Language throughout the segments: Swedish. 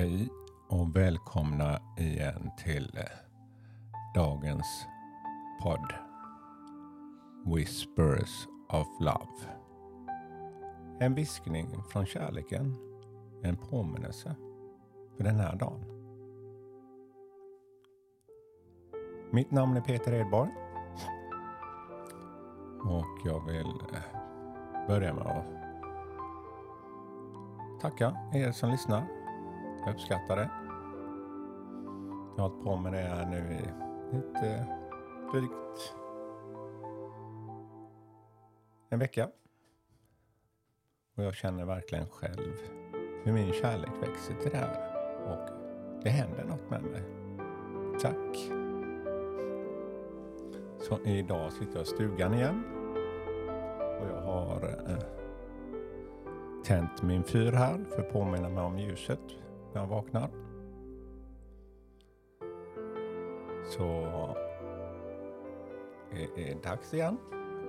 Hej och välkomna igen till eh, dagens podd Whispers of Love. En viskning från kärleken, en påminnelse för den här dagen. Mitt namn är Peter Edborg och jag vill eh, börja med att tacka er som lyssnar. Jag uppskattar det. Jag har hållit på med det här nu i lite drygt en vecka. Och jag känner verkligen själv hur min kärlek växer till det här. Och det händer något med mig. Tack! Så idag sitter jag i stugan igen. Och jag har eh, tänt min fyr här för att påminna mig om ljuset när jag vaknar. Så är det dags igen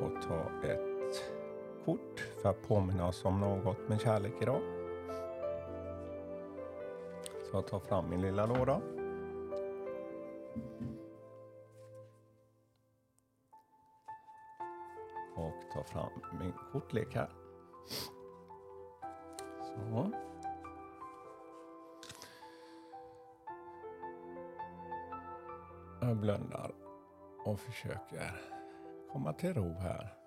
att ta ett kort för att påminna oss om något med kärlek idag. Så jag tar fram min lilla låda. Och tar fram min kortlek här. Så. Jag blundar och försöker komma till ro här.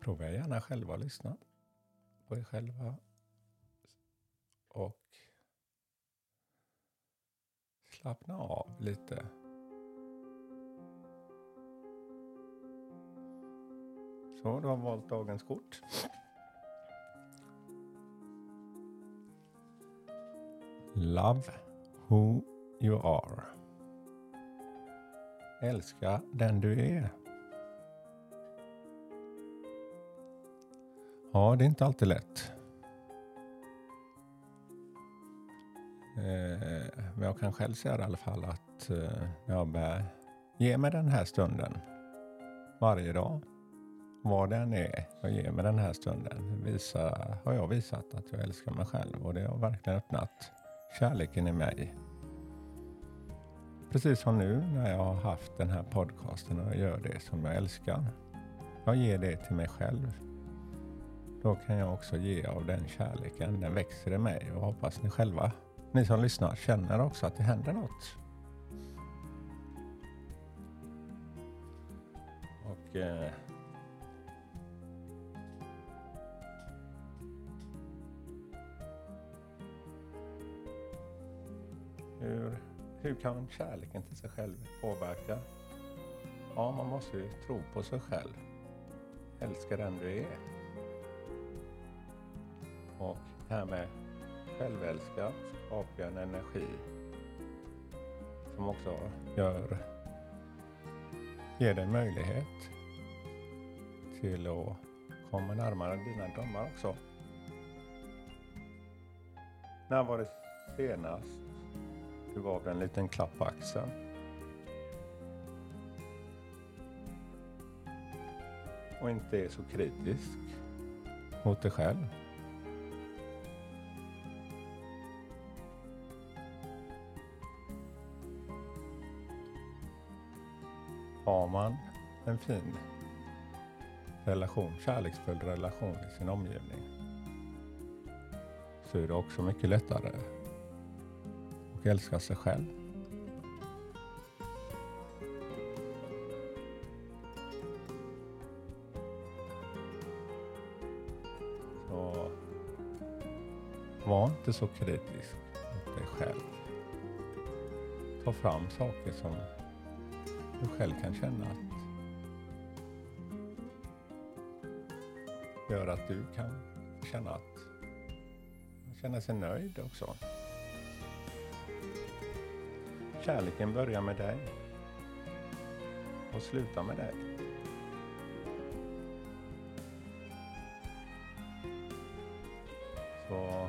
Prova gärna själva att lyssna på er själva. Och slappna av lite. Så, du har valt dagens kort. Love who you are. Älska den du är. Ja, det är inte alltid lätt. Eh, men jag kan själv säga i alla fall att eh, jag bär, ge mig den här stunden varje dag. Vad den är jag ger mig den här stunden visa, har jag visat att jag älskar mig själv och det har verkligen öppnat kärleken i mig. Precis som nu när jag har haft den här podcasten och gör det som jag älskar. Jag ger det till mig själv. Då kan jag också ge av den kärleken. Den växer i mig och hoppas ni själva, ni som lyssnar, känner också att det händer något. Och eh, hur, hur kan kärleken till sig själv påverka? Ja, man måste ju tro på sig själv. Älska den du är. Och det här med självälska skapar en energi som också gör, ger dig möjlighet till att komma närmare dina drömmar också. När var det senast du gav en liten klapp på axeln? Och inte är så kritisk mot dig själv. har man en fin relation, kärleksfull relation i sin omgivning så är det också mycket lättare älska sig själv. Så var inte så kritisk mot dig själv. Ta fram saker som du själv kan känna att gör att du kan känna att känna sig nöjd också. Kärleken börjar med dig och slutar med dig. Så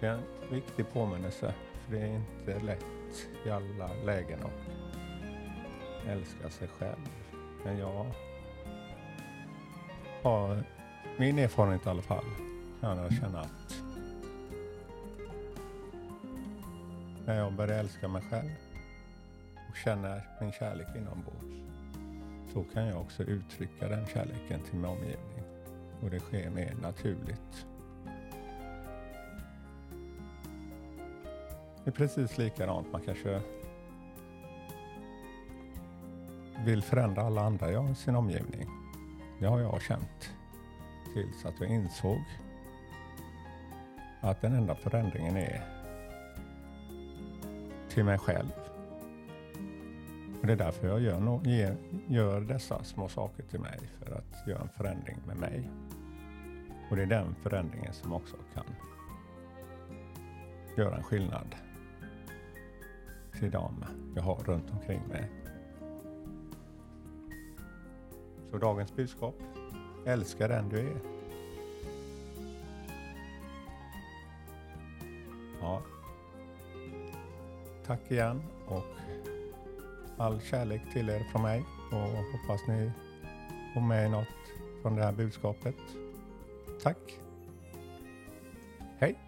det är en viktig påminnelse för det är inte lätt i alla lägen att älska sig själv. Men jag har min erfarenhet i alla fall, kan jag känna när jag börjar älska mig själv och känner min kärlek inombords så kan jag också uttrycka den kärleken till min omgivning och det sker mer naturligt. Det är precis likadant. Man kanske vill förändra alla andra i sin omgivning. Det har jag känt tills att jag insåg att den enda förändringen är till mig själv. Och det är därför jag gör, no gör dessa små saker till mig, för att göra en förändring med mig. Och det är den förändringen som också kan göra en skillnad till dem jag har runt omkring mig. Så dagens budskap, älska den du är. Tack igen och all kärlek till er från mig och hoppas ni får med er något från det här budskapet. Tack. Hej!